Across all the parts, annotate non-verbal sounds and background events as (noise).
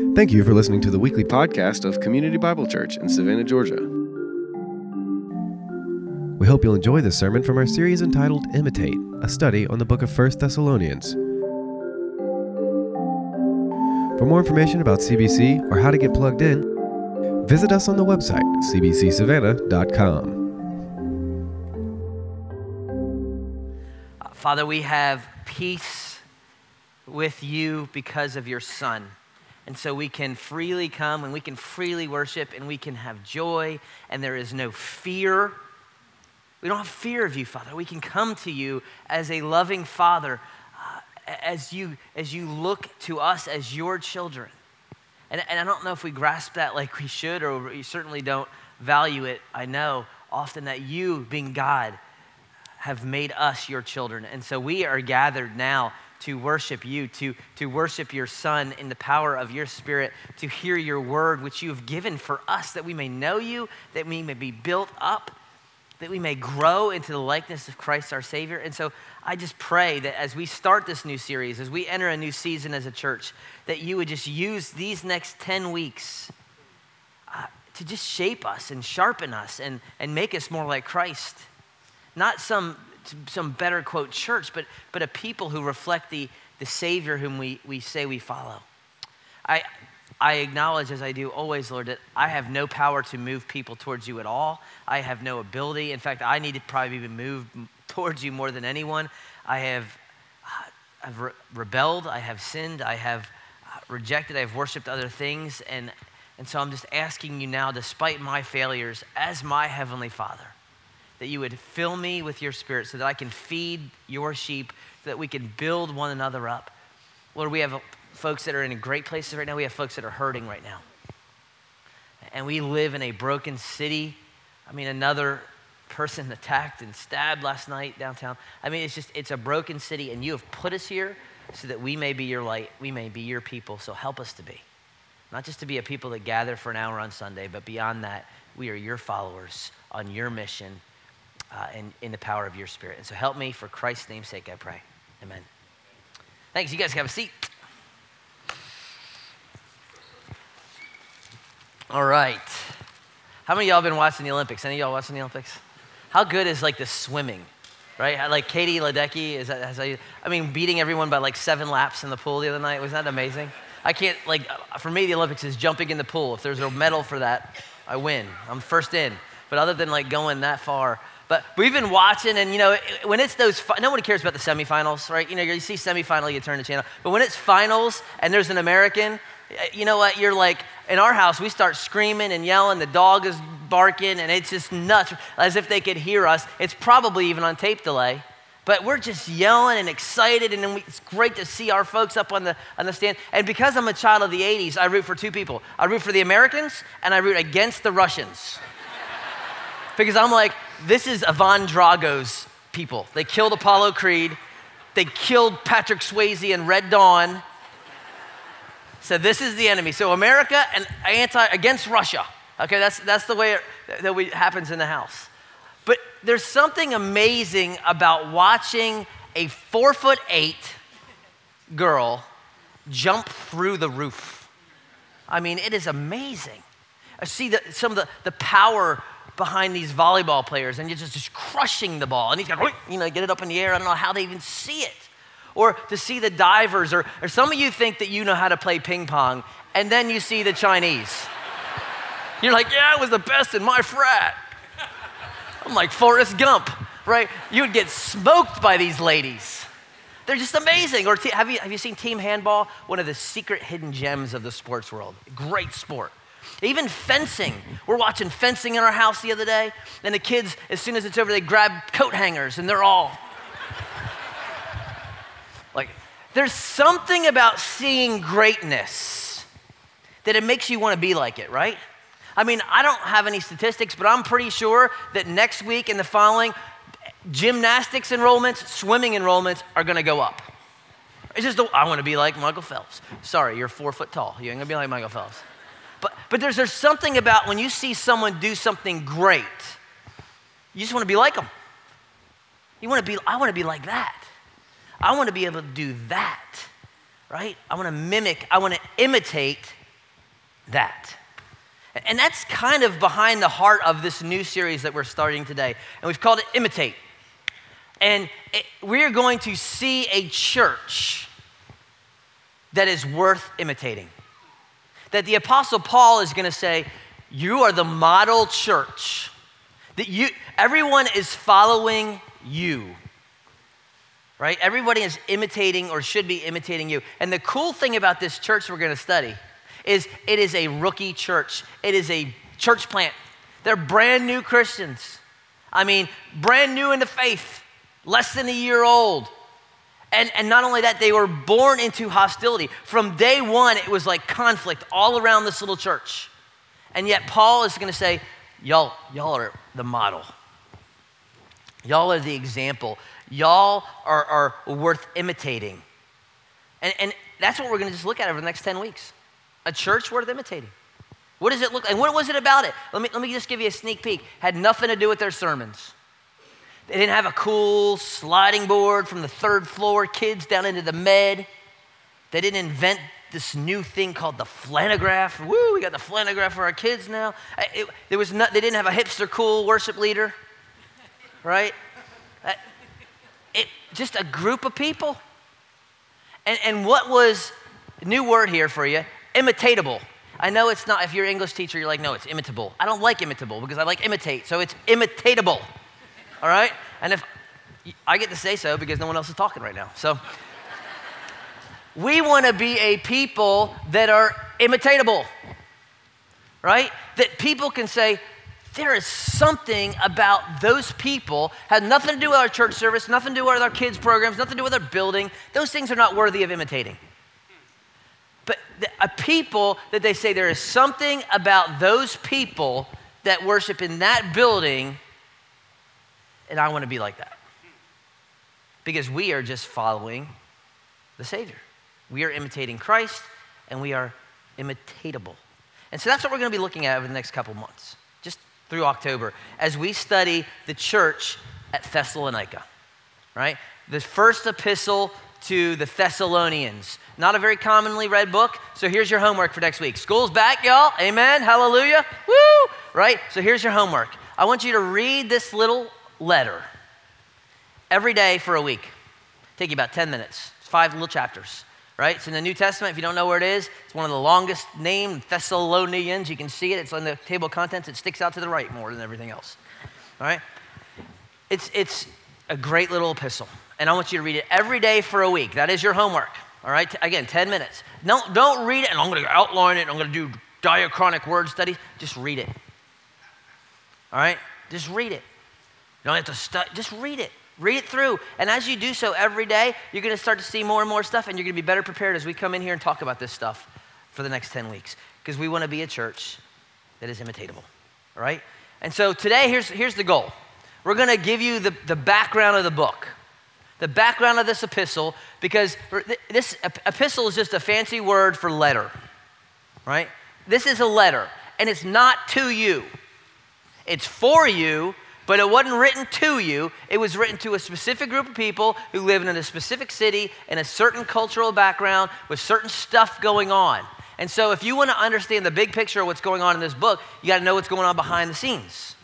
Thank you for listening to the weekly podcast of Community Bible Church in Savannah, Georgia. We hope you'll enjoy this sermon from our series entitled Imitate, a study on the book of 1 Thessalonians. For more information about CBC or how to get plugged in, visit us on the website cbcsavannah.com. Father, we have peace with you because of your Son. And so we can freely come and we can freely worship and we can have joy and there is no fear. We don't have fear of you, Father. We can come to you as a loving Father uh, as, you, as you look to us as your children. And, and I don't know if we grasp that like we should or we certainly don't value it. I know often that you, being God, have made us your children. And so we are gathered now to worship you, to, to worship your Son in the power of your Spirit, to hear your word, which you have given for us, that we may know you, that we may be built up, that we may grow into the likeness of Christ our Savior. And so I just pray that as we start this new series, as we enter a new season as a church, that you would just use these next 10 weeks uh, to just shape us and sharpen us and, and make us more like Christ. Not some some better quote church, but, but a people who reflect the, the Savior whom we, we say we follow. I, I acknowledge, as I do always, Lord, that I have no power to move people towards you at all. I have no ability. In fact, I need to probably be moved towards you more than anyone. I have uh, I've re- rebelled, I have sinned, I have uh, rejected, I have worshiped other things. And, and so I'm just asking you now, despite my failures, as my Heavenly Father, that you would fill me with your spirit so that I can feed your sheep, so that we can build one another up. Lord, we have folks that are in great places right now. We have folks that are hurting right now. And we live in a broken city. I mean, another person (laughs) attacked and stabbed last night downtown. I mean, it's just, it's a broken city, and you have put us here so that we may be your light, we may be your people. So help us to be. Not just to be a people that gather for an hour on Sunday, but beyond that, we are your followers on your mission uh, in, in the power of your spirit. And so help me for Christ's name's sake, I pray. Amen. Thanks. You guys have a seat. All right. How many y'all been watching the Olympics? Any of y'all watching the Olympics? How good is like the swimming, right? Like Katie Ledecky, is that, you, I mean, beating everyone by like seven laps in the pool the other night. Was that amazing? I can't, like, for me, the Olympics is jumping in the pool. If there's a medal for that, I win. I'm first in. But other than like going that far, but we've been watching, and you know, when it's those, no one cares about the semifinals, right? You know, you see semifinal, you turn the channel. But when it's finals and there's an American, you know what? You're like, in our house, we start screaming and yelling. The dog is barking, and it's just nuts, as if they could hear us. It's probably even on tape delay. But we're just yelling and excited, and it's great to see our folks up on the, on the stand. And because I'm a child of the 80s, I root for two people I root for the Americans, and I root against the Russians. (laughs) because I'm like, this is Ivan Drago's people. They killed Apollo Creed. They killed Patrick Swayze and Red Dawn. So this is the enemy. So America and anti against Russia. Okay, that's that's the way it, that we, happens in the house. But there's something amazing about watching a four foot eight girl jump through the roof. I mean, it is amazing. I see the, some of the, the power behind these volleyball players and you're just, just crushing the ball. And he's got, you know, get it up in the air. I don't know how they even see it. Or to see the divers, or, or some of you think that you know how to play ping pong, and then you see the Chinese. You're like, yeah, I was the best in my frat. I'm like Forrest Gump, right? You would get smoked by these ladies. They're just amazing. Or have, you, have you seen team handball? One of the secret hidden gems of the sports world. Great sport. Even fencing. We're watching fencing in our house the other day, and the kids, as soon as it's over, they grab coat hangers and they're all like, there's something about seeing greatness that it makes you want to be like it, right? I mean, I don't have any statistics, but I'm pretty sure that next week and the following, gymnastics enrollments, swimming enrollments are going to go up. It's just, I want to be like Michael Phelps. Sorry, you're four foot tall. You ain't going to be like Michael Phelps. But, but there's, there's something about when you see someone do something great, you just want to be like them. You want to be, I want to be like that. I want to be able to do that, right? I want to mimic, I want to imitate that. And that's kind of behind the heart of this new series that we're starting today. And we've called it Imitate. And it, we're going to see a church that is worth imitating. That the Apostle Paul is going to say, You are the model church. That you, everyone is following you. Right? Everybody is imitating or should be imitating you. And the cool thing about this church we're going to study is it is a rookie church. It is a church plant. They're brand new Christians. I mean, brand new in the faith, less than a year old. And, and not only that, they were born into hostility. From day one, it was like conflict all around this little church. And yet, Paul is going to say, y'all, y'all are the model. Y'all are the example. Y'all are, are worth imitating. And, and that's what we're going to just look at over the next 10 weeks. A church worth imitating. What does it look like? And what was it about it? Let me, let me just give you a sneak peek. Had nothing to do with their sermons. They didn't have a cool sliding board from the third floor, kids down into the med. They didn't invent this new thing called the flannograph. Woo, we got the flannograph for our kids now. It, there was not, they didn't have a hipster cool worship leader, right? It, just a group of people. And, and what was, new word here for you, imitatable. I know it's not, if you're an English teacher, you're like, no, it's imitable. I don't like imitable because I like imitate, so it's imitatable all right? And if I get to say so because no one else is talking right now. So we want to be a people that are imitatable, right? That people can say, there is something about those people, had nothing to do with our church service, nothing to do with our kids' programs, nothing to do with our building. Those things are not worthy of imitating. But a people that they say there is something about those people that worship in that building and I want to be like that. Because we are just following the Savior. We are imitating Christ and we are imitatable. And so that's what we're going to be looking at over the next couple months, just through October, as we study the church at Thessalonica, right? The first epistle to the Thessalonians. Not a very commonly read book, so here's your homework for next week. School's back, y'all. Amen. Hallelujah. Woo! Right? So here's your homework. I want you to read this little letter every day for a week. Take you about 10 minutes. It's five little chapters, right? It's in the New Testament. If you don't know where it is, it's one of the longest named Thessalonians. You can see it. It's on the table of contents. It sticks out to the right more than everything else. All right? It's, it's a great little epistle. And I want you to read it every day for a week. That is your homework. All right? Again, 10 minutes. Don't, don't read it and I'm going to outline it. I'm going to do diachronic word study. Just read it. All right? Just read it. You don't have to just read it. Read it through. And as you do so every day, you're going to start to see more and more stuff, and you're going to be better prepared as we come in here and talk about this stuff for the next 10 weeks. Because we want to be a church that is imitatable. All right? And so today, here's, here's the goal we're going to give you the, the background of the book, the background of this epistle, because this epistle is just a fancy word for letter. Right? This is a letter, and it's not to you, it's for you but it wasn't written to you. It was written to a specific group of people who live in a specific city in a certain cultural background with certain stuff going on. And so, if you want to understand the big picture of what's going on in this book, you got to know what's going on behind the scenes.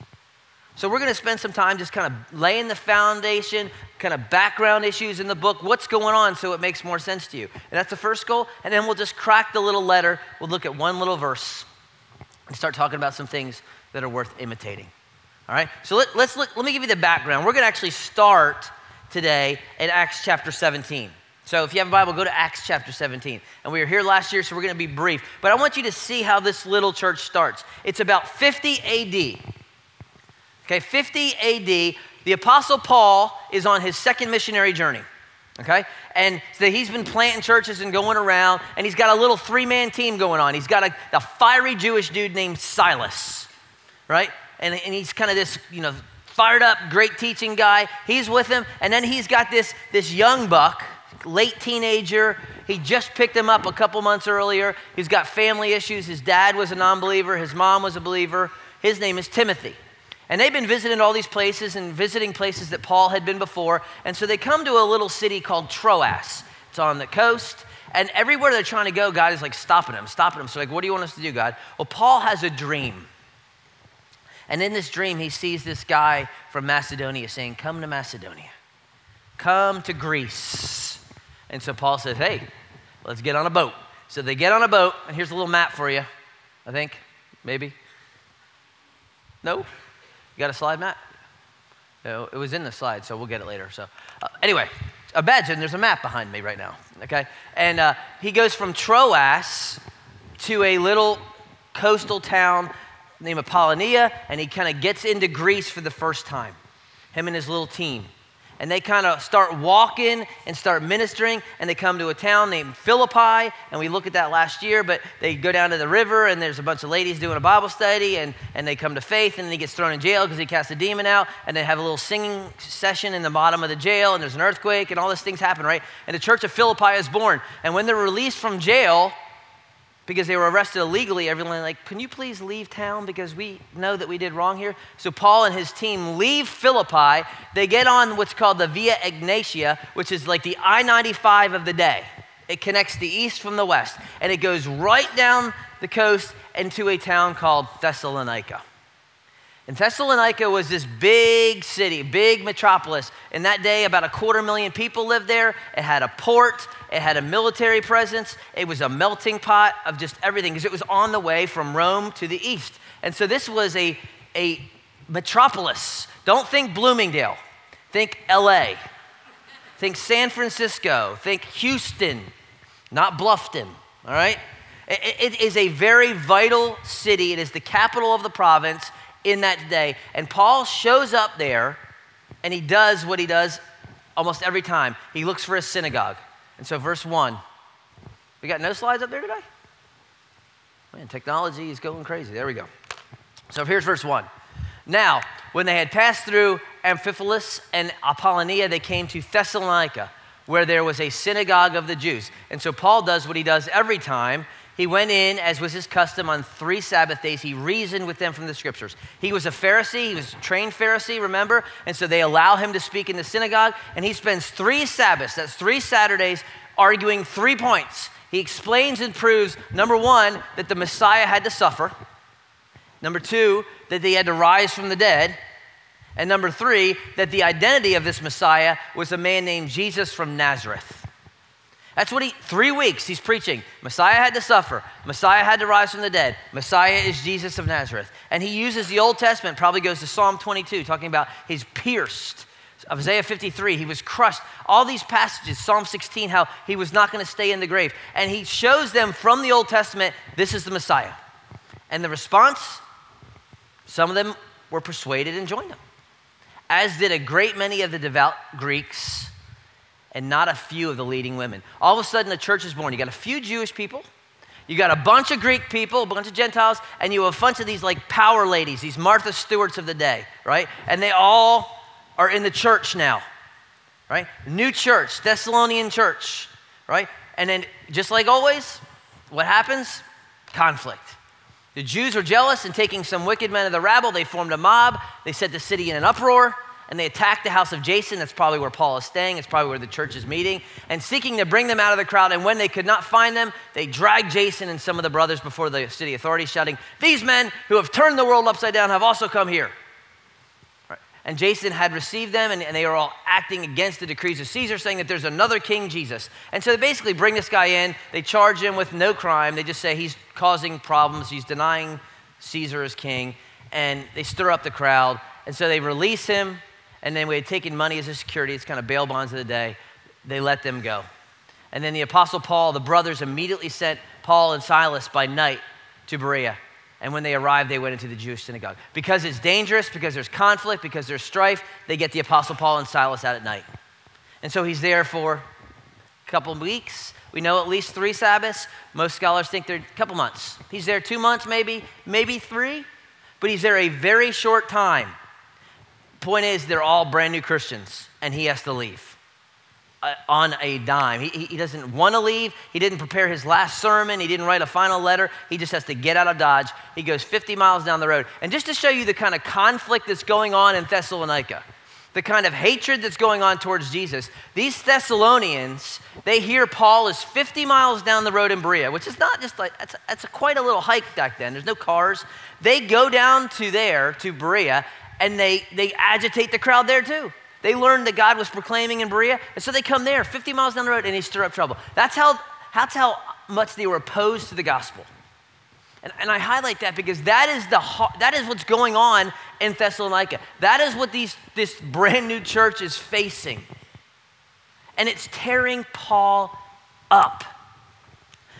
So, we're going to spend some time just kind of laying the foundation, kind of background issues in the book, what's going on so it makes more sense to you. And that's the first goal. And then we'll just crack the little letter. We'll look at one little verse and start talking about some things that are worth imitating. All right, so let, us look, let me give you the background. We're going to actually start today in Acts chapter 17. So if you have a Bible, go to Acts chapter 17. And we were here last year, so we're going to be brief. But I want you to see how this little church starts. It's about 50 AD. Okay, 50 AD. The Apostle Paul is on his second missionary journey. Okay? And so he's been planting churches and going around, and he's got a little three man team going on. He's got a, a fiery Jewish dude named Silas, right? And, and he's kind of this, you know, fired up, great teaching guy. He's with him. And then he's got this, this young buck, late teenager. He just picked him up a couple months earlier. He's got family issues. His dad was a non believer, his mom was a believer. His name is Timothy. And they've been visiting all these places and visiting places that Paul had been before. And so they come to a little city called Troas. It's on the coast. And everywhere they're trying to go, God is like stopping them, stopping them. So, like, what do you want us to do, God? Well, Paul has a dream. And in this dream, he sees this guy from Macedonia saying, Come to Macedonia, come to Greece. And so Paul says, Hey, let's get on a boat. So they get on a boat, and here's a little map for you, I think, maybe. No? You got a slide, Matt? No, it was in the slide, so we'll get it later. So, uh, anyway, imagine there's a map behind me right now, okay? And uh, he goes from Troas to a little coastal town named Apollonia, and he kind of gets into Greece for the first time, him and his little team. And they kind of start walking and start ministering, and they come to a town named Philippi, and we look at that last year, but they go down to the river, and there's a bunch of ladies doing a Bible study, and, and they come to faith, and then he gets thrown in jail because he cast a demon out, and they have a little singing session in the bottom of the jail, and there's an earthquake, and all these things happen, right? And the church of Philippi is born. And when they're released from jail, because they were arrested illegally, everyone like, can you please leave town because we know that we did wrong here? So Paul and his team leave Philippi. They get on what's called the Via Egnatia, which is like the I-95 of the day. It connects the east from the west, and it goes right down the coast into a town called Thessalonica. And Thessalonica was this big city, big metropolis. In that day, about a quarter million people lived there. It had a port, it had a military presence, it was a melting pot of just everything because it was on the way from Rome to the east. And so this was a, a metropolis. Don't think Bloomingdale, think LA, think San Francisco, think Houston, not Bluffton, all right? It, it is a very vital city. It is the capital of the province in that day. And Paul shows up there and he does what he does almost every time. He looks for a synagogue. And so, verse 1. We got no slides up there today? Man, technology is going crazy. There we go. So, here's verse 1. Now, when they had passed through Amphipolis and Apollonia, they came to Thessalonica, where there was a synagogue of the Jews. And so, Paul does what he does every time he went in, as was his custom, on three Sabbath days. He reasoned with them from the scriptures. He was a Pharisee, he was a trained Pharisee, remember? And so they allow him to speak in the synagogue, and he spends three Sabbaths, that's three Saturdays, arguing three points. He explains and proves number one, that the Messiah had to suffer, number two, that he had to rise from the dead, and number three, that the identity of this Messiah was a man named Jesus from Nazareth. That's what he, three weeks he's preaching. Messiah had to suffer. Messiah had to rise from the dead. Messiah is Jesus of Nazareth. And he uses the Old Testament, probably goes to Psalm 22, talking about he's pierced. Isaiah 53, he was crushed. All these passages, Psalm 16, how he was not going to stay in the grave. And he shows them from the Old Testament, this is the Messiah. And the response, some of them were persuaded and joined him, as did a great many of the devout Greeks and not a few of the leading women. All of a sudden, the church is born. You got a few Jewish people, you got a bunch of Greek people, a bunch of Gentiles, and you have a bunch of these like power ladies, these Martha Stewarts of the day, right? And they all are in the church now, right? New church, Thessalonian church, right? And then, just like always, what happens? Conflict. The Jews were jealous and taking some wicked men of the rabble, they formed a mob. They set the city in an uproar and they attack the house of Jason. That's probably where Paul is staying. It's probably where the church is meeting. And seeking to bring them out of the crowd. And when they could not find them, they dragged Jason and some of the brothers before the city authorities, shouting, These men who have turned the world upside down have also come here. Right. And Jason had received them, and, and they were all acting against the decrees of Caesar, saying that there's another king, Jesus. And so they basically bring this guy in. They charge him with no crime. They just say he's causing problems, he's denying Caesar as king. And they stir up the crowd. And so they release him and then we had taken money as a security, it's kind of bail bonds of the day. They let them go. And then the Apostle Paul, the brothers immediately sent Paul and Silas by night to Berea. And when they arrived, they went into the Jewish synagogue. Because it's dangerous, because there's conflict, because there's strife, they get the Apostle Paul and Silas out at night. And so he's there for a couple weeks. We know at least three Sabbaths. Most scholars think they're a couple months. He's there two months, maybe, maybe three, but he's there a very short time. Point is, they're all brand new Christians, and he has to leave uh, on a dime. He, he doesn't want to leave. He didn't prepare his last sermon. He didn't write a final letter. He just has to get out of Dodge. He goes 50 miles down the road. And just to show you the kind of conflict that's going on in Thessalonica, the kind of hatred that's going on towards Jesus, these Thessalonians, they hear Paul is 50 miles down the road in Berea, which is not just like, it's, it's a quite a little hike back then. There's no cars. They go down to there, to Berea, and they, they agitate the crowd there too. They learned that God was proclaiming in Berea, and so they come there 50 miles down the road and they stir up trouble. That's how, that's how much they were opposed to the gospel. And, and I highlight that because that is, the, that is what's going on in Thessalonica. That is what these, this brand new church is facing. And it's tearing Paul up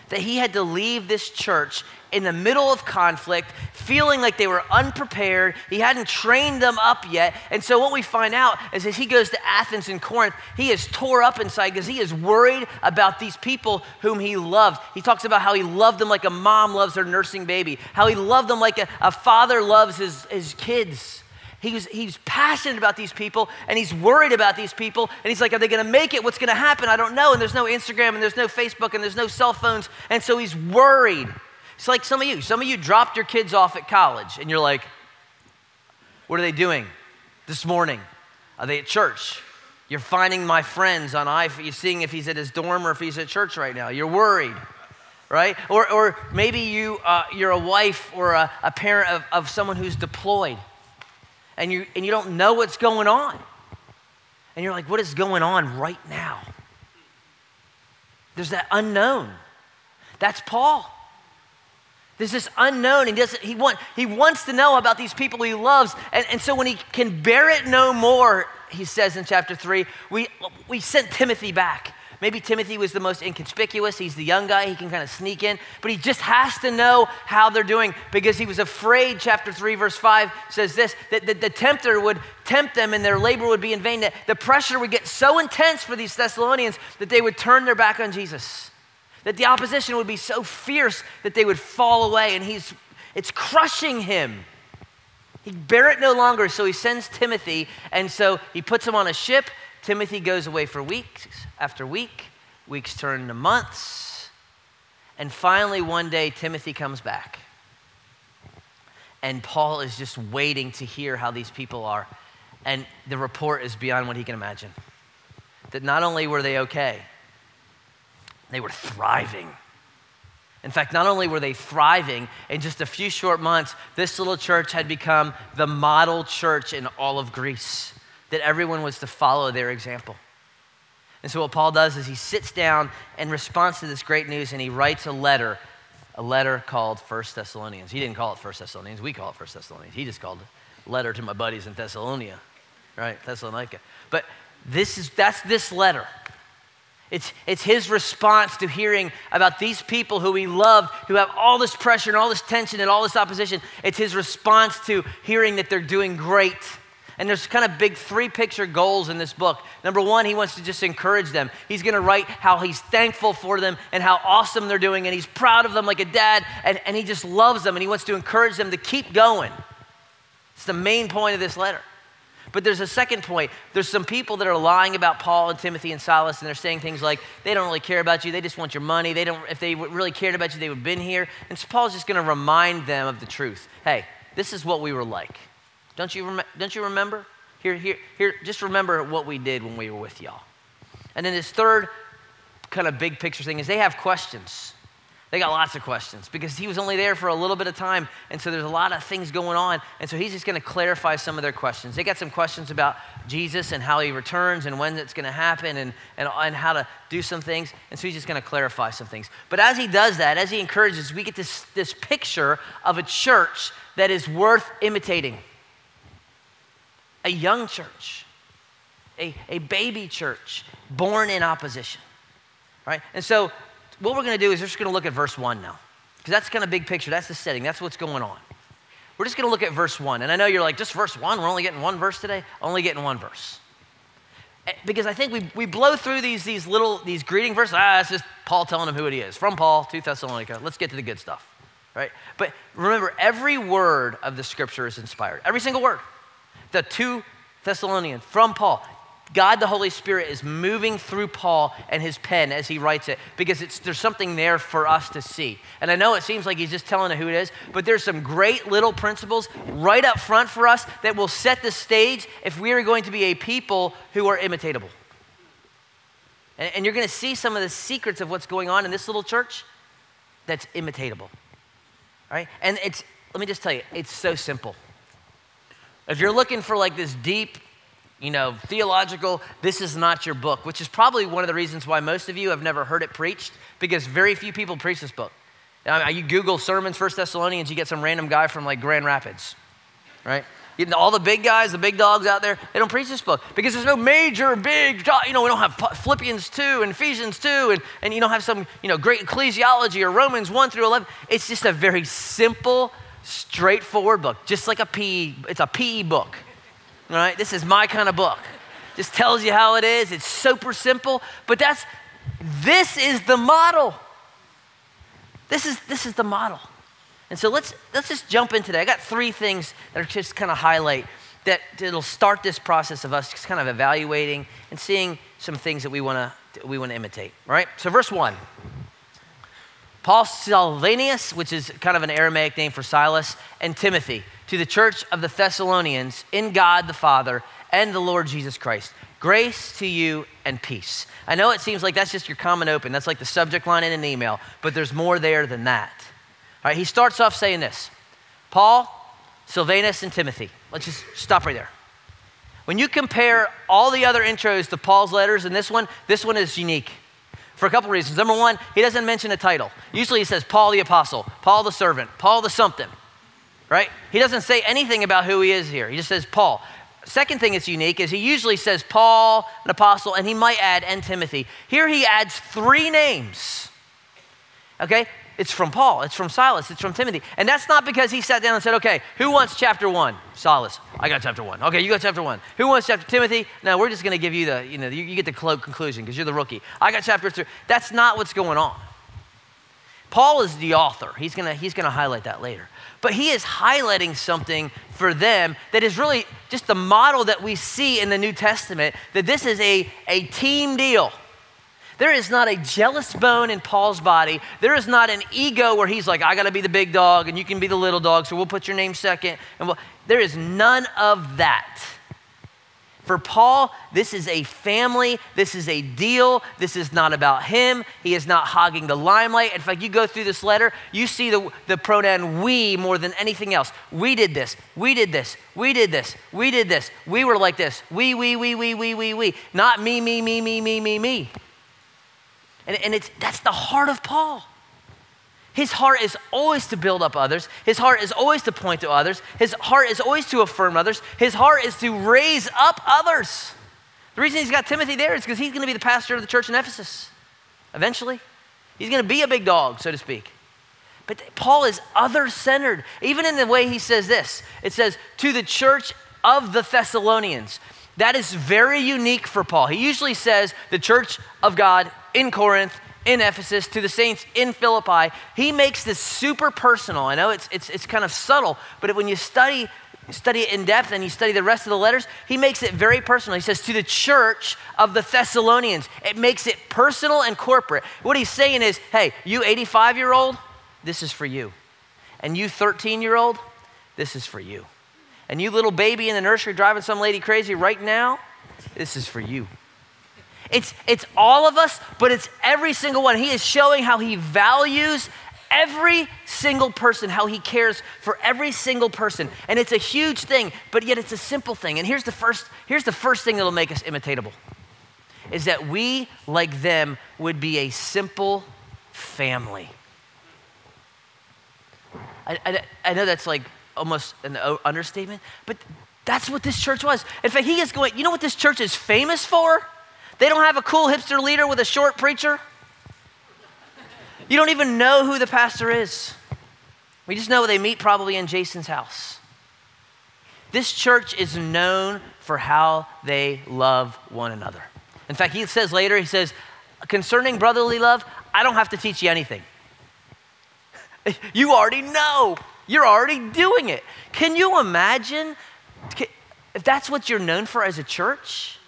that he had to leave this church in the middle of conflict, feeling like they were unprepared. He hadn't trained them up yet. And so, what we find out is as he goes to Athens and Corinth, he is tore up inside because he is worried about these people whom he loved. He talks about how he loved them like a mom loves her nursing baby, how he loved them like a, a father loves his, his kids. He's, he's passionate about these people and he's worried about these people. And he's like, Are they going to make it? What's going to happen? I don't know. And there's no Instagram and there's no Facebook and there's no cell phones. And so he's worried. It's like some of you. Some of you dropped your kids off at college and you're like, What are they doing this morning? Are they at church? You're finding my friends on iPhone. You're seeing if he's at his dorm or if he's at church right now. You're worried right? Or, or maybe you, uh, you're a wife or a, a parent of, of someone who's deployed and you, and you don't know what's going on. And you're like, what is going on right now? There's that unknown. That's Paul. There's this unknown. He, doesn't, he, want, he wants to know about these people he loves. And, and so when he can bear it no more, he says in chapter 3, we, we sent Timothy back. Maybe Timothy was the most inconspicuous. He's the young guy. He can kind of sneak in, but he just has to know how they're doing because he was afraid. Chapter 3, verse 5 says this that the, the tempter would tempt them and their labor would be in vain. That the pressure would get so intense for these Thessalonians that they would turn their back on Jesus. That the opposition would be so fierce that they would fall away, and he's, it's crushing him. He bear it no longer, so he sends Timothy, and so he puts him on a ship Timothy goes away for weeks after week, weeks turn into months, and finally one day Timothy comes back. And Paul is just waiting to hear how these people are. And the report is beyond what he can imagine. That not only were they okay, they were thriving. In fact, not only were they thriving, in just a few short months, this little church had become the model church in all of Greece that everyone was to follow their example. And so, what Paul does is he sits down in response to this great news and he writes a letter, a letter called First Thessalonians. He didn't call it First Thessalonians, we call it First Thessalonians. He just called it letter to my buddies in Thessalonica, right? Thessalonica. But this is, that's this letter. It's, it's his response to hearing about these people who he loved, who have all this pressure and all this tension and all this opposition. It's his response to hearing that they're doing great and there's kind of big three picture goals in this book. Number one, he wants to just encourage them. He's going to write how he's thankful for them and how awesome they're doing, and he's proud of them like a dad, and, and he just loves them, and he wants to encourage them to keep going. It's the main point of this letter. But there's a second point. There's some people that are lying about Paul and Timothy and Silas, and they're saying things like, they don't really care about you. They just want your money. They don't, if they really cared about you, they would have been here. And so Paul's just going to remind them of the truth. Hey, this is what we were like. Don't you, rem- don't you remember? Here, here, here, just remember what we did when we were with y'all. And then this third kind of big picture thing is they have questions. They got lots of questions because he was only there for a little bit of time. And so there's a lot of things going on. And so he's just going to clarify some of their questions. They got some questions about Jesus and how he returns and when it's going to happen and, and, and how to do some things. And so he's just going to clarify some things. But as he does that, as he encourages, we get this, this picture of a church that is worth imitating a young church, a, a baby church born in opposition. Right? And so, what we're going to do is we're just going to look at verse 1 now. Because that's kind of big picture. That's the setting. That's what's going on. We're just going to look at verse 1. And I know you're like, just verse 1? We're only getting one verse today? Only getting one verse. Eh, because I think we, we blow through these, these little, these greeting verses. Ah, it's just Paul telling them who he is. From Paul to Thessalonica. Let's get to the good stuff. Right? But remember, every word of the scripture is inspired. Every single word the two Thessalonians from Paul. God the Holy Spirit is moving through Paul and his pen as he writes it because there's something there for us to see. And I know it seems like he's just telling who it is, but there's some great little principles right up front for us that will set the stage if we are going to be a people who are imitatable. And, and you're going to see some of the secrets of what's going on in this little church that's imitatable. Right? And it's, let me just tell you, it's so simple. If you're looking for like this deep, you know, theological, this is not your book, which is probably one of the reasons why most of you have never heard it preached, because very few people preach this book. You Google sermons, First Thessalonians, you get some random guy from like Grand Rapids, right? All the big guys, the big dogs out there, they don't preach this book because there's no major, big, you know, we don't have Philippians 2 and Ephesians 2 and, and you don't have some, you know, great ecclesiology or Romans 1 through 11. It's just a very simple, straightforward book, just like a PE, it's a PE book, right? This is my kind of book. Just tells you how it is. It's super simple, but that's, this is the model. This is, this is the model. And so let's, let's just jump into that. I got three things that are just kind of highlight that it'll start this process of us just kind of evaluating and seeing some things that we want to we want to imitate. Right. So verse one. Paul Silvanus, which is kind of an Aramaic name for Silas, and Timothy, to the church of the Thessalonians in God the Father and the Lord Jesus Christ. Grace to you and peace. I know it seems like that's just your common open. That's like the subject line in an email, but there's more there than that All right, he starts off saying this Paul, Silvanus, and Timothy. Let's just stop right there. When you compare all the other intros to Paul's letters and this one, this one is unique for a couple reasons. Number one, he doesn't mention a title. Usually he says Paul the apostle, Paul the servant, Paul the something, right? He doesn't say anything about who he is here. He just says Paul. Second thing that's unique is he usually says Paul, an apostle, and he might add and Timothy. Here he adds three names. Okay? It's from Paul, it's from Silas, it's from Timothy. And that's not because he sat down and said, okay, who wants chapter one? Silas, I got chapter one. Okay, you got chapter one. Who wants chapter Timothy? No, we're just gonna give you the, you know, you, you get the cloak conclusion because you're the rookie. I got chapter two. That's not what's going on. Paul is the author. He's gonna, he's gonna highlight that later. But he is highlighting something for them that is really just the model that we see in the New Testament, that this is a, a team deal. There is not a jealous bone in Paul's body. There is not an ego where he's like, I got to be the big dog and you can be the little dog, so we'll put your name second. And we'll, there is none of that. For Paul, this is a family. This is a deal. This is not about him. He is not hogging the limelight. In fact, you go through this letter, you see the, the pronoun we more than anything else. We did this. We did this. We did this. We did this. We were like this. We, we, we, we, we, we, we. Not me, me, me, me, me, me, me. And, and it's, that's the heart of Paul. His heart is always to build up others. His heart is always to point to others. His heart is always to affirm others. His heart is to raise up others. The reason he's got Timothy there is because he's going to be the pastor of the church in Ephesus eventually. He's going to be a big dog, so to speak. But Paul is other centered. Even in the way he says this, it says, to the church of the Thessalonians. That is very unique for Paul. He usually says the church of God in Corinth, in Ephesus, to the saints in Philippi. He makes this super personal. I know it's, it's, it's kind of subtle, but when you study, study it in depth and you study the rest of the letters, he makes it very personal. He says, To the church of the Thessalonians. It makes it personal and corporate. What he's saying is, Hey, you 85 year old, this is for you. And you 13 year old, this is for you. And you little baby in the nursery driving some lady crazy right now, this is for you. It's, it's all of us, but it's every single one. He is showing how he values every single person, how he cares for every single person. And it's a huge thing, but yet it's a simple thing. And here's the first, here's the first thing that'll make us imitatable is that we, like them, would be a simple family. I, I, I know that's like almost an understatement, but that's what this church was. In fact, he is going, you know what this church is famous for? They don't have a cool hipster leader with a short preacher. You don't even know who the pastor is. We just know they meet probably in Jason's house. This church is known for how they love one another. In fact, he says later, he says, concerning brotherly love, I don't have to teach you anything. (laughs) you already know. You're already doing it. Can you imagine if that's what you're known for as a church?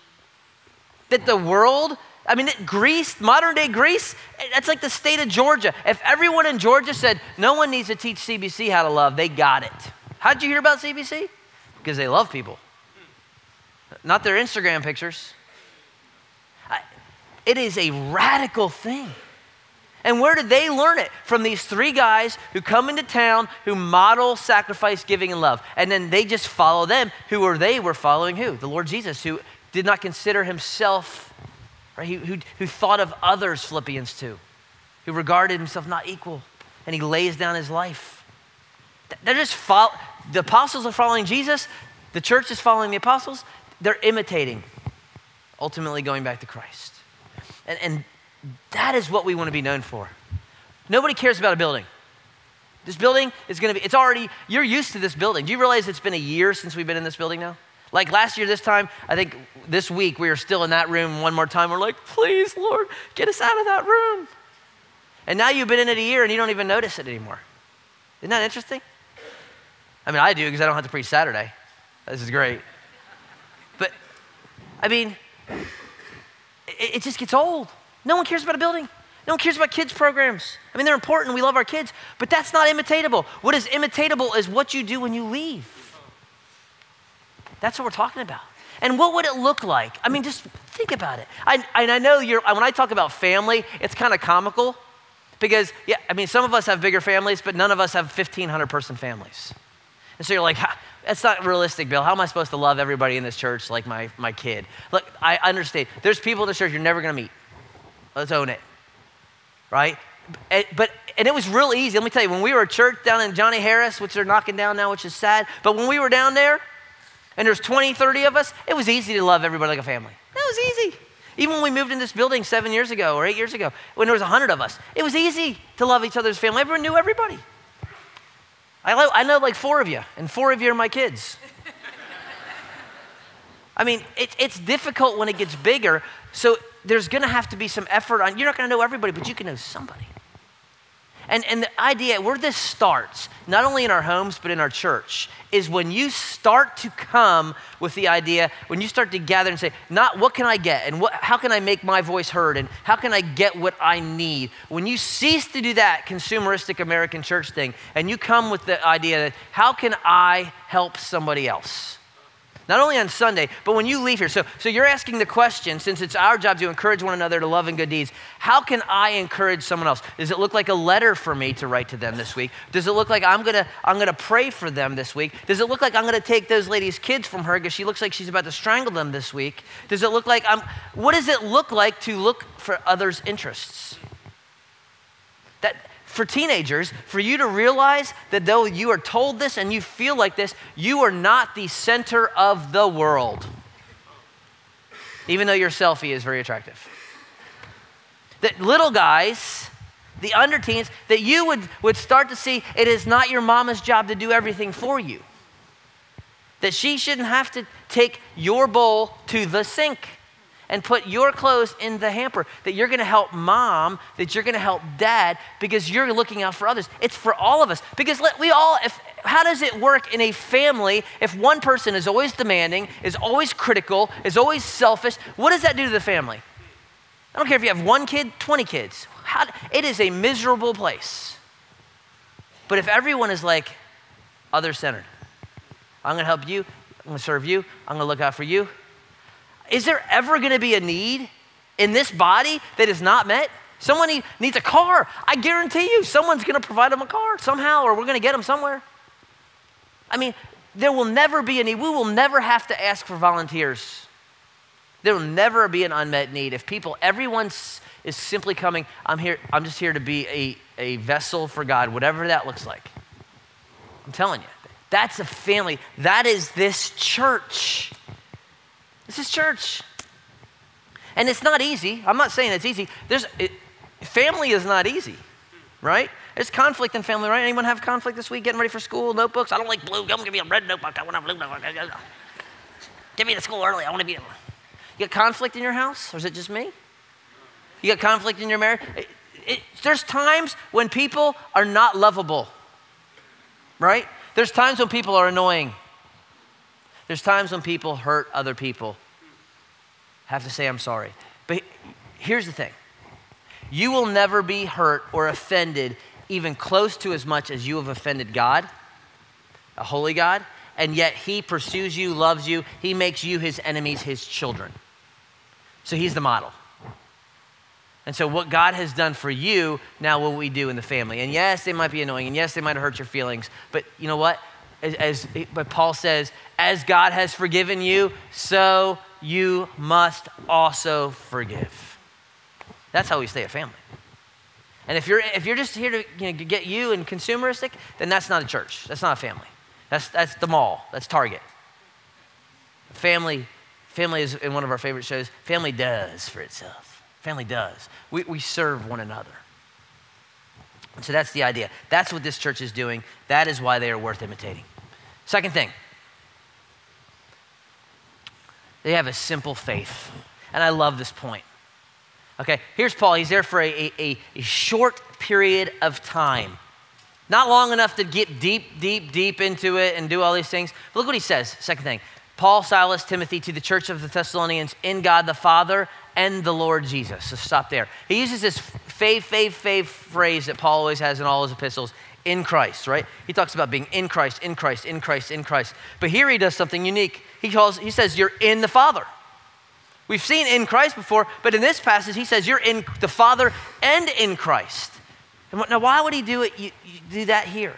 That the world, I mean, Greece, modern day Greece, that's like the state of Georgia. If everyone in Georgia said, no one needs to teach CBC how to love, they got it. How'd you hear about CBC? Because they love people, not their Instagram pictures. It is a radical thing. And where did they learn it? From these three guys who come into town who model sacrifice, giving, and love. And then they just follow them. Who were they? Were following who? The Lord Jesus, who did not consider himself, right? Who, who, who thought of others, Philippians 2, who regarded himself not equal, and he lays down his life. They're just follow, the apostles are following Jesus, the church is following the apostles, they're imitating, ultimately going back to Christ. And, and that is what we want to be known for. Nobody cares about a building. This building is going to be, it's already, you're used to this building. Do you realize it's been a year since we've been in this building now? Like last year, this time, I think this week, we were still in that room one more time. We're like, please, Lord, get us out of that room. And now you've been in it a year and you don't even notice it anymore. Isn't that interesting? I mean, I do because I don't have to preach Saturday. This is great. But, I mean, it, it just gets old. No one cares about a building. No one cares about kids' programs. I mean, they're important. We love our kids, but that's not imitatable. What is imitatable is what you do when you leave. That's what we're talking about. And what would it look like? I mean, just think about it. I, and I know you're, when I talk about family, it's kind of comical because, yeah, I mean, some of us have bigger families, but none of us have 1,500 person families. And so you're like, that's not realistic, Bill. How am I supposed to love everybody in this church like my, my kid? Look, I understand. There's people in this church you're never going to meet. Let's own it. Right? But and it was real easy. Let me tell you, when we were at church down in Johnny Harris, which they're knocking down now, which is sad, but when we were down there and there's 20, 30 of us, it was easy to love everybody like a family. It was easy. Even when we moved in this building seven years ago or eight years ago, when there was 100 of us, it was easy to love each other's family. Everyone knew everybody. I, lo- I know like four of you, and four of you are my kids. (laughs) I mean, it, it's difficult when it gets bigger. So there's going to have to be some effort on. You're not going to know everybody, but you can know somebody. And, and the idea, where this starts, not only in our homes, but in our church, is when you start to come with the idea, when you start to gather and say, not what can I get and what, how can I make my voice heard and how can I get what I need. When you cease to do that consumeristic American church thing and you come with the idea that, how can I help somebody else? Not only on Sunday, but when you leave here. So, so you're asking the question, since it's our job to encourage one another to love and good deeds, how can I encourage someone else? Does it look like a letter for me to write to them this week? Does it look like I'm gonna, I'm gonna pray for them this week? Does it look like I'm gonna take those ladies' kids from her because she looks like she's about to strangle them this week? Does it look like I'm, what does it look like to look for others' interests? That, for teenagers, for you to realize that though you are told this and you feel like this, you are not the center of the world. Even though your selfie is very attractive. That little guys, the under teens, that you would, would start to see it is not your mama's job to do everything for you. That she shouldn't have to take your bowl to the sink and put your clothes in the hamper. That you're gonna help mom, that you're gonna help dad because you're looking out for others. It's for all of us. Because let, we all, if, how does it work in a family if one person is always demanding, is always critical, is always selfish? What does that do to the family? I don't care if you have one kid, 20 kids. How, it is a miserable place. But if everyone is like other centered, I'm gonna help you, I'm gonna serve you, I'm gonna look out for you, is there ever going to be a need in this body that is not met? Someone needs a car. I guarantee you, someone's going to provide them a car somehow, or we're going to get them somewhere. I mean, there will never be a need. We will never have to ask for volunteers. There will never be an unmet need. If people, everyone is simply coming, I'm here, I'm just here to be a, a vessel for God, whatever that looks like. I'm telling you, that's a family. That is this church. This is church. And it's not easy. I'm not saying it's easy. There's, it, family is not easy, right? There's conflict in family, right? Anyone have conflict this week getting ready for school? Notebooks? I don't like blue. Don't give me a red notebook. I want a blue notebook. Get me to school early. I want to be. You got conflict in your house, or is it just me? You got conflict in your marriage? It, it, there's times when people are not lovable, right? There's times when people are annoying. There's times when people hurt other people. have to say, I'm sorry. But here's the thing you will never be hurt or offended even close to as much as you have offended God, a holy God, and yet He pursues you, loves you, He makes you His enemies, His children. So He's the model. And so, what God has done for you, now what we do in the family. And yes, they might be annoying, and yes, they might hurt your feelings, but you know what? As, as but Paul says, as God has forgiven you, so you must also forgive. That's how we stay a family. And if you're, if you're just here to you know, get you and consumeristic, then that's not a church. That's not a family. That's, that's the mall. That's Target. Family, family is in one of our favorite shows. Family does for itself. Family does. We, we serve one another. So that's the idea. That's what this church is doing. That is why they are worth imitating. Second thing, they have a simple faith. And I love this point. Okay, here's Paul. He's there for a, a, a short period of time. Not long enough to get deep, deep, deep into it and do all these things. But look what he says. Second thing Paul, Silas, Timothy to the church of the Thessalonians in God the Father and the Lord Jesus. So stop there. He uses this faith, faith, faith phrase that Paul always has in all his epistles in Christ, right? He talks about being in Christ, in Christ, in Christ, in Christ. But here he does something unique. He calls, he says, You're in the Father. We've seen in Christ before, but in this passage, he says, You're in the Father and in Christ. And Now, why would he do it? You, you do that here?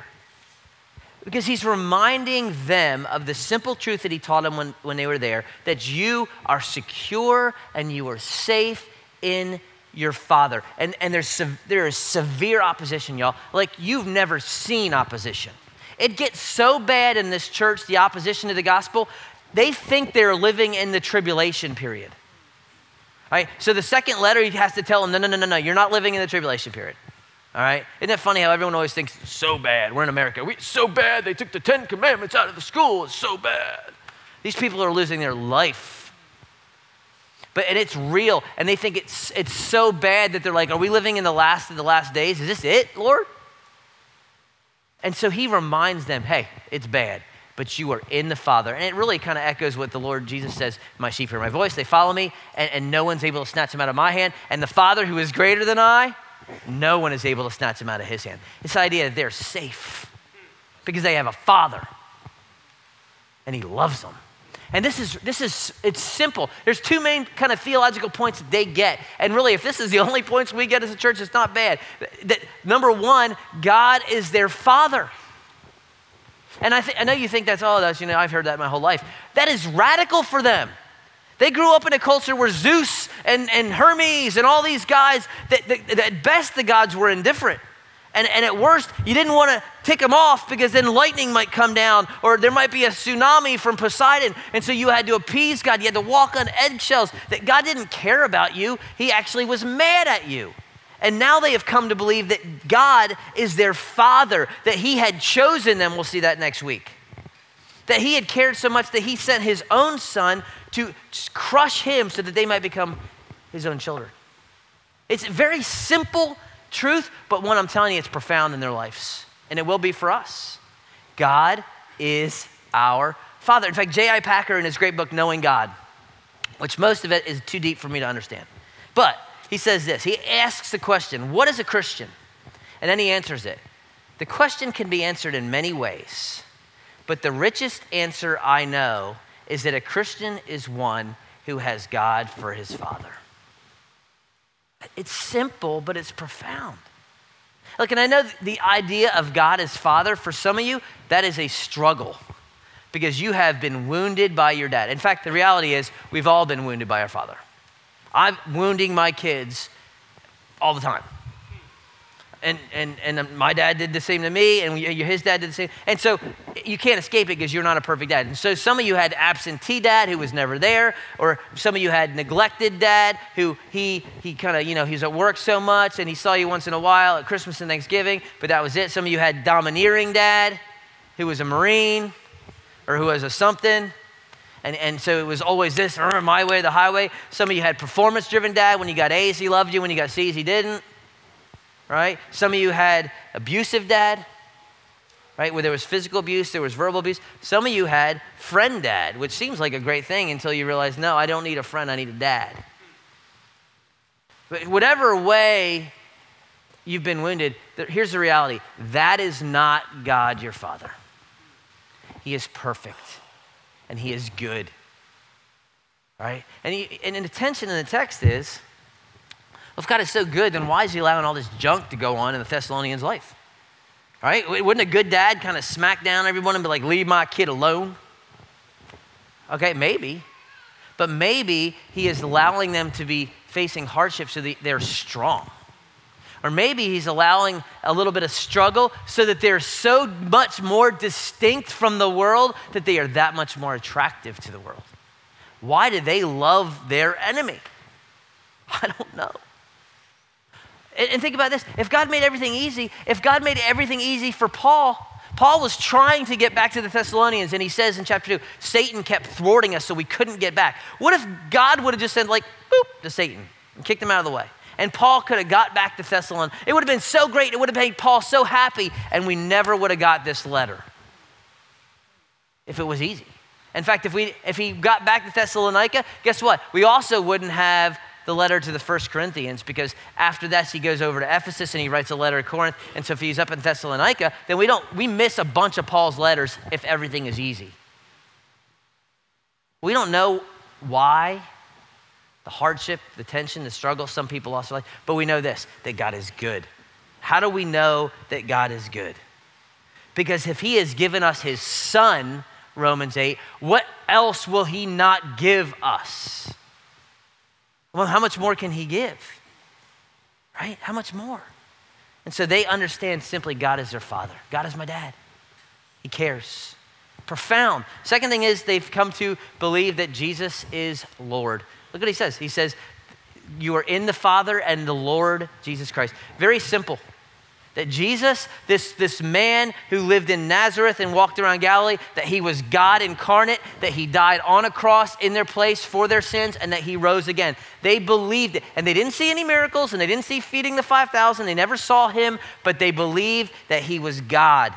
Because he's reminding them of the simple truth that he taught them when, when they were there that you are secure and you are safe in your father. And, and there's, there is severe opposition, y'all. Like you've never seen opposition. It gets so bad in this church, the opposition to the gospel, they think they're living in the tribulation period. Right? So the second letter, he has to tell them, no, no, no, no, no, you're not living in the tribulation period. All right? Isn't it funny how everyone always thinks so bad? We're in America. We, so bad. They took the Ten Commandments out of the school. It's so bad. These people are losing their life. But and it's real, and they think it's it's so bad that they're like, "Are we living in the last of the last days? Is this it, Lord?" And so he reminds them, "Hey, it's bad, but you are in the Father." And it really kind of echoes what the Lord Jesus says: "My sheep hear my voice; they follow me, and, and no one's able to snatch them out of my hand. And the Father, who is greater than I." no one is able to snatch them out of his hand. This idea that they're safe because they have a father and he loves them. And this is this is it's simple. There's two main kind of theological points that they get. And really, if this is the only points we get as a church, it's not bad. That number one, God is their father. And I, th- I know you think that's, oh, that's, you know, I've heard that my whole life. That is radical for them. They grew up in a culture where Zeus and, and Hermes and all these guys, that, that, that at best the gods were indifferent. And, and at worst, you didn't want to tick them off because then lightning might come down or there might be a tsunami from Poseidon. And so you had to appease God. You had to walk on eggshells. That God didn't care about you, He actually was mad at you. And now they have come to believe that God is their father, that He had chosen them. We'll see that next week. That He had cared so much that He sent His own Son to crush him so that they might become his own children. It's very simple truth, but one I'm telling you, it's profound in their lives. And it will be for us. God is our Father. In fact, J.I. Packer, in his great book, Knowing God, which most of it is too deep for me to understand, but he says this he asks the question, What is a Christian? And then he answers it. The question can be answered in many ways, but the richest answer I know is that a Christian is one who has God for his father. It's simple, but it's profound. Look, and I know the idea of God as father, for some of you, that is a struggle because you have been wounded by your dad. In fact, the reality is we've all been wounded by our father. I'm wounding my kids all the time and, and, and my dad did the same to me, and his dad did the same. And so you can't escape it because you're not a perfect dad. And so some of you had absentee dad who was never there, or some of you had neglected dad who he, he kind of, you know, he's at work so much and he saw you once in a while at Christmas and Thanksgiving, but that was it. Some of you had domineering dad who was a Marine or who was a something. And, and so it was always this, my way, the highway. Some of you had performance driven dad. When you got A's, he loved you. When you got C's, he didn't right? Some of you had abusive dad, right? Where there was physical abuse, there was verbal abuse. Some of you had friend dad, which seems like a great thing until you realize, no, I don't need a friend, I need a dad. But whatever way you've been wounded, here's the reality that is not God your Father. He is perfect and He is good. Right? And, he, and tension in the text is if God is so good, then why is He allowing all this junk to go on in the Thessalonians' life? Right? Wouldn't a good dad kind of smack down everyone and be like, leave my kid alone? Okay, maybe. But maybe he is allowing them to be facing hardship so that they're strong. Or maybe he's allowing a little bit of struggle so that they're so much more distinct from the world that they are that much more attractive to the world. Why do they love their enemy? (laughs) I don't know. And, think about this if God made everything easy, if God made everything easy for Paul, Paul was trying to get back to the Thessalonians, and he says in chapter 2, Satan kept thwarting us so we couldn't get back. What if God would have just said, like, boop, to Satan and kicked him out of the way? And Paul could have got back to Thessalon. It would have been so great. It would have made Paul so happy, and we never would have got this letter if it was easy. In fact, if, we, if he got back to Thessalonica, guess what? We also wouldn't have the letter to the First Corinthians because after that he goes over to Ephesus and he writes a letter to Corinth. And so if he's up in Thessalonica, then we don't we miss a bunch of Paul's letters if everything is easy. We don't know why, the hardship, the tension, the struggle, some people also like, but we know this that God is good. How do we know that God is good? Because if he has given us his son, Romans 8, what else will he not give us? Well, how much more can he give? Right? How much more? And so they understand simply God is their father. God is my dad. He cares. Profound. Second thing is they've come to believe that Jesus is Lord. Look what he says. He says, You are in the Father and the Lord Jesus Christ. Very simple. That Jesus, this, this man who lived in Nazareth and walked around Galilee, that he was God incarnate, that he died on a cross in their place for their sins, and that he rose again. They believed it. And they didn't see any miracles, and they didn't see feeding the 5,000. They never saw him, but they believed that he was God.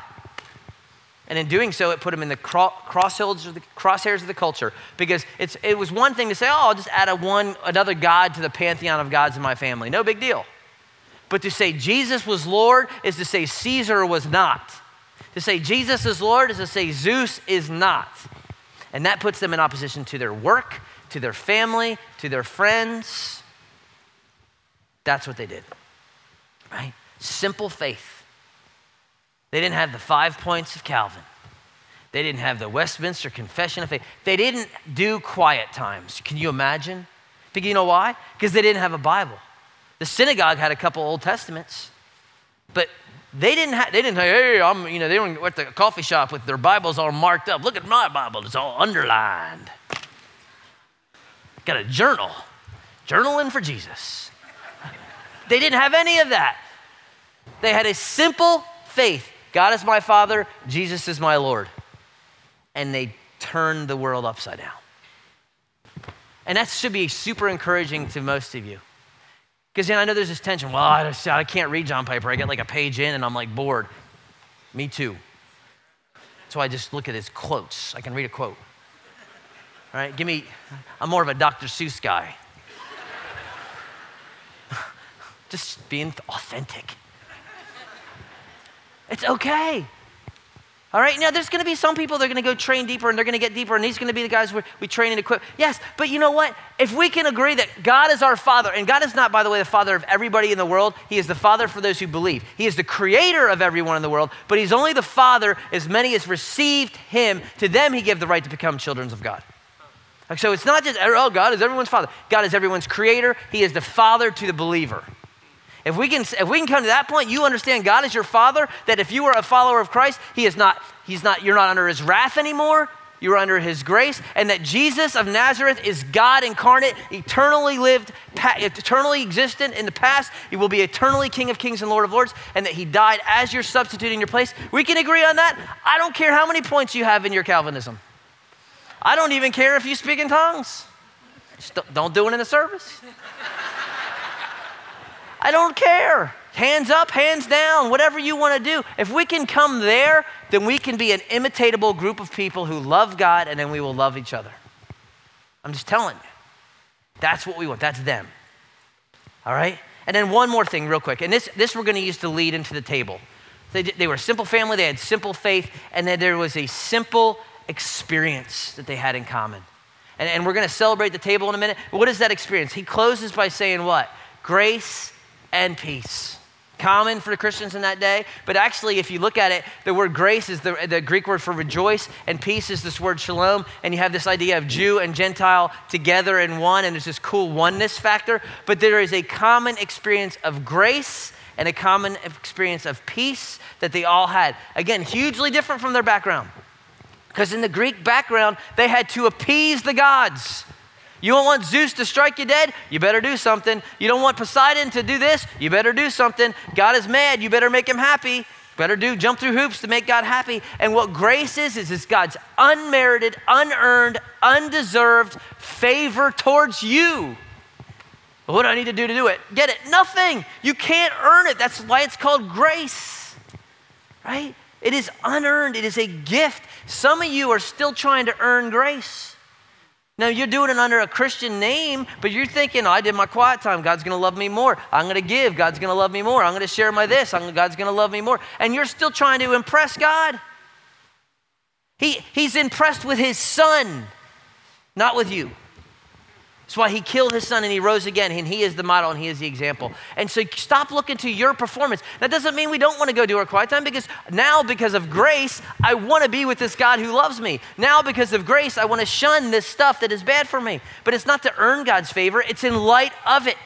And in doing so, it put him in the crosshairs of the, culture because it was one thing to say, oh, I'll just add a one, another God to the pantheon of gods in my family. No big deal. But to say Jesus was Lord is to say Caesar was not. To say Jesus is Lord is to say Zeus is not. And that puts them in opposition to their work, to their family, to their friends. That's what they did. Right? Simple faith. They didn't have the five points of Calvin. They didn't have the Westminster Confession of Faith. They didn't do quiet times. Can you imagine? Because you know why? Because they didn't have a Bible. The synagogue had a couple Old Testaments, but they didn't have, they didn't say, hey, I'm, you know, they were at the coffee shop with their Bibles all marked up. Look at my Bible, it's all underlined. Got a journal, journaling for Jesus. They didn't have any of that. They had a simple faith God is my Father, Jesus is my Lord. And they turned the world upside down. And that should be super encouraging to most of you. Because then I know there's this tension. Well, I, just, I can't read John Piper. I get like a page in and I'm like bored. Me too. So I just look at his quotes. I can read a quote. All right, give me, I'm more of a Dr. Seuss guy. (laughs) just being authentic. It's okay. All right, now there's gonna be some people that are gonna go train deeper and they're gonna get deeper, and these are gonna be the guys where we train and equip. Yes, but you know what? If we can agree that God is our Father, and God is not, by the way, the Father of everybody in the world, He is the Father for those who believe. He is the creator of everyone in the world, but He's only the Father as many as received Him. To them, He gave the right to become children of God. So it's not just, oh, God is everyone's Father. God is everyone's creator, He is the Father to the believer. If we can, if we can come to that point, you understand God is your father, that if you are a follower of Christ, he is not, he's not, you're not under his wrath anymore. You're under his grace, and that Jesus of Nazareth is God incarnate, eternally lived, eternally existent in the past. He will be eternally King of kings and Lord of lords, and that he died as your substitute in your place. We can agree on that. I don't care how many points you have in your Calvinism. I don't even care if you speak in tongues. Just don't do it in the service. I don't care. hands up, hands down, whatever you want to do. If we can come there, then we can be an imitatable group of people who love God and then we will love each other. I'm just telling you. That's what we want. That's them. All right? And then one more thing, real quick. And this, this we're going to use to lead into the table. They, they were a simple family, they had simple faith, and then there was a simple experience that they had in common. And, and we're going to celebrate the table in a minute. What is that experience? He closes by saying what? Grace and peace. Common for the Christians in that day, but actually, if you look at it, the word grace is the, the Greek word for rejoice, and peace is this word shalom. And you have this idea of Jew and Gentile together in one, and there's this cool oneness factor. But there is a common experience of grace and a common experience of peace that they all had. Again, hugely different from their background. Because in the Greek background, they had to appease the gods. You don't want Zeus to strike you dead? You better do something. You don't want Poseidon to do this? You better do something. God is mad. You better make him happy. Better do jump through hoops to make God happy. And what grace is, is it's God's unmerited, unearned, undeserved favor towards you. What do I need to do to do it? Get it? Nothing. You can't earn it. That's why it's called grace, right? It is unearned, it is a gift. Some of you are still trying to earn grace. Now, you're doing it under a Christian name, but you're thinking, I did my quiet time. God's going to love me more. I'm going to give. God's going to love me more. I'm going to share my this. I'm, God's going to love me more. And you're still trying to impress God. He, he's impressed with his son, not with you. That's why he killed his son and he rose again, and he is the model and he is the example. And so stop looking to your performance. That doesn't mean we don't want to go do our quiet time because now, because of grace, I want to be with this God who loves me. Now, because of grace, I want to shun this stuff that is bad for me. But it's not to earn God's favor, it's in light of it.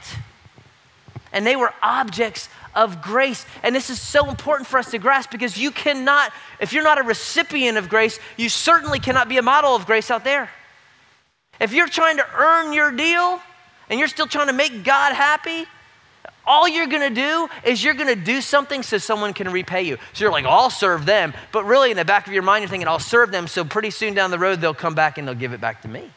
And they were objects of grace. And this is so important for us to grasp because you cannot, if you're not a recipient of grace, you certainly cannot be a model of grace out there. If you're trying to earn your deal and you're still trying to make God happy, all you're gonna do is you're gonna do something so someone can repay you. So you're like, I'll serve them. But really, in the back of your mind, you're thinking, I'll serve them. So pretty soon down the road, they'll come back and they'll give it back to me.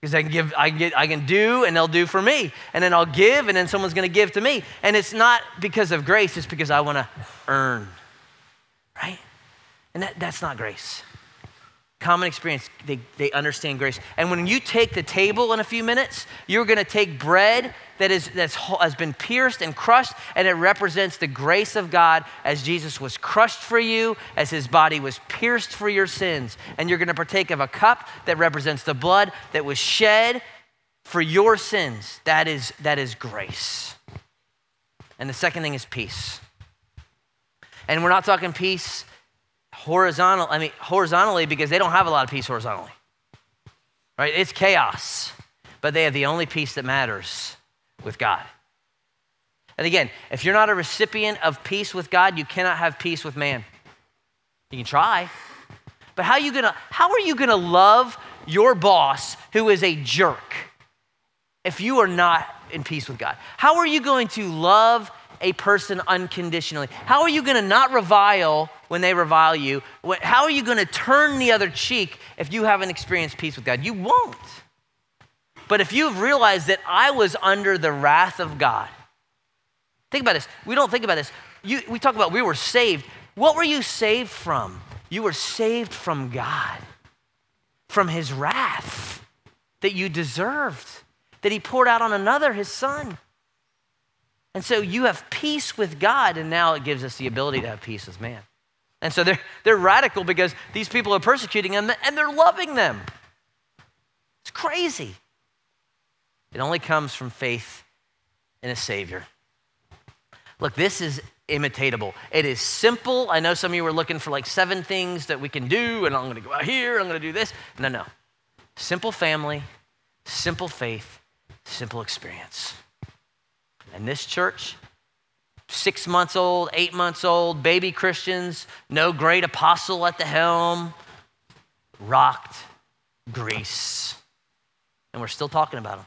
Because I can give, I, get, I can do and they'll do for me. And then I'll give and then someone's gonna give to me. And it's not because of grace, it's because I wanna earn, right? And that, that's not grace common experience. They, they understand grace. And when you take the table in a few minutes, you're going to take bread that is, that's, has been pierced and crushed, and it represents the grace of God as Jesus was crushed for you, as his body was pierced for your sins. And you're going to partake of a cup that represents the blood that was shed for your sins. That is, that is grace. And the second thing is peace. And we're not talking peace horizontal, I mean, horizontally because they don't have a lot of peace horizontally. Right? It's chaos. But they have the only peace that matters with God. And again, if you're not a recipient of peace with God, you cannot have peace with man. You can try. But how are you gonna how are you gonna love your boss who is a jerk if you are not in peace with God? How are you going to love a person unconditionally? How are you to not revile when they revile you? How are you going to turn the other cheek if you haven't experienced peace with God? You won't. But if you've realized that I was under the wrath of God, think about this. We don't think about this. You, we talk about we were saved. What were you saved from? You were saved from God, from his wrath that you deserved, that he poured out on another, his son. And so you have peace with God, and now it gives us the ability to have peace with man. And so they're, they're radical because these people are persecuting them and they're loving them. It's crazy. It only comes from faith in a Savior. Look, this is imitatable. It is simple. I know some of you were looking for like seven things that we can do, and I'm going to go out here, I'm going to do this. No, no. Simple family, simple faith, simple experience. And this church, six months old, eight months old, baby Christians, no great apostle at the helm, rocked Greece. And we're still talking about them.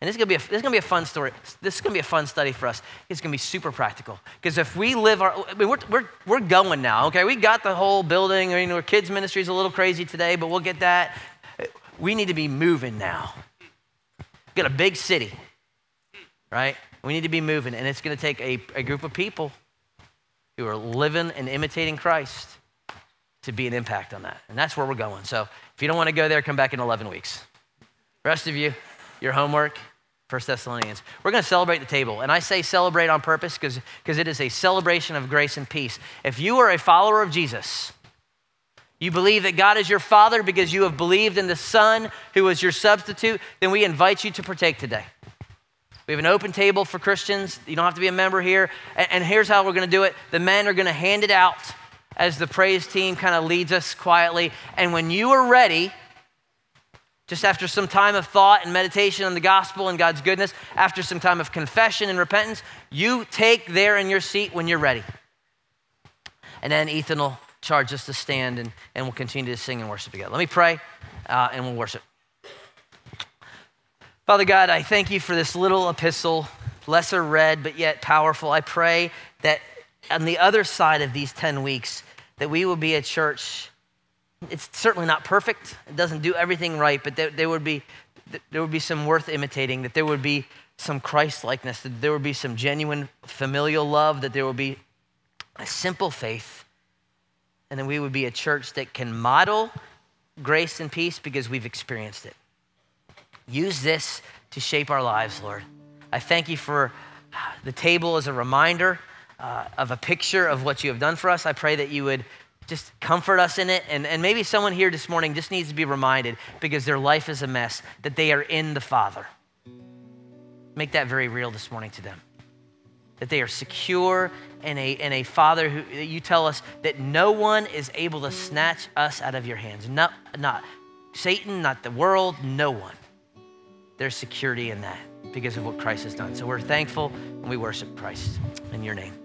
And this is, gonna be a, this is gonna be a fun story. This is gonna be a fun study for us. It's gonna be super practical. Because if we live our, I mean, we're, we're, we're going now, okay? We got the whole building. I mean, our kids' ministry is a little crazy today, but we'll get that. We need to be moving now. We got a big city right? We need to be moving, and it's going to take a, a group of people who are living and imitating Christ to be an impact on that. And that's where we're going. So if you don't want to go there, come back in 11 weeks. Rest of you, your homework, First Thessalonians. We're going to celebrate the table. And I say celebrate on purpose because it is a celebration of grace and peace. If you are a follower of Jesus, you believe that God is your Father because you have believed in the Son who was your substitute, then we invite you to partake today. We have an open table for Christians. You don't have to be a member here. And, here's how we're going to do it the men are going to hand it out as the praise team kind of leads us quietly. And when you are ready, just after some time of thought and meditation on the gospel and God's goodness, after some time of confession and repentance, you take there in your seat when you're ready. And then Ethan will charge us to stand and, and we'll continue to sing and worship together. Let me pray uh, and we'll worship. Father God, I thank you for this little epistle, lesser read, but yet powerful. I pray that on the other side of these 10 weeks, that we will be a church. It's certainly not perfect. It doesn't do everything right, but there, there would be there would be some worth imitating. That there would be some Christ likeness. That there would be some genuine familial love. That there would be a simple faith, and then we would be a church that can model grace and peace because we've experienced it. Use this to shape our lives, Lord. I thank you for the table as a reminder uh, of a picture of what you have done for us. I pray that you would just comfort us in it. And, and maybe someone here this morning just needs to be reminded because their life is a mess that they are in the Father. Make that very real this morning to them. That they are secure in a, in a Father who you tell us that no one is able to snatch us out of your hands. Not, not Satan, not the world, no one. There's security in that because of what Christ has done. So we're thankful and we worship Christ in your name.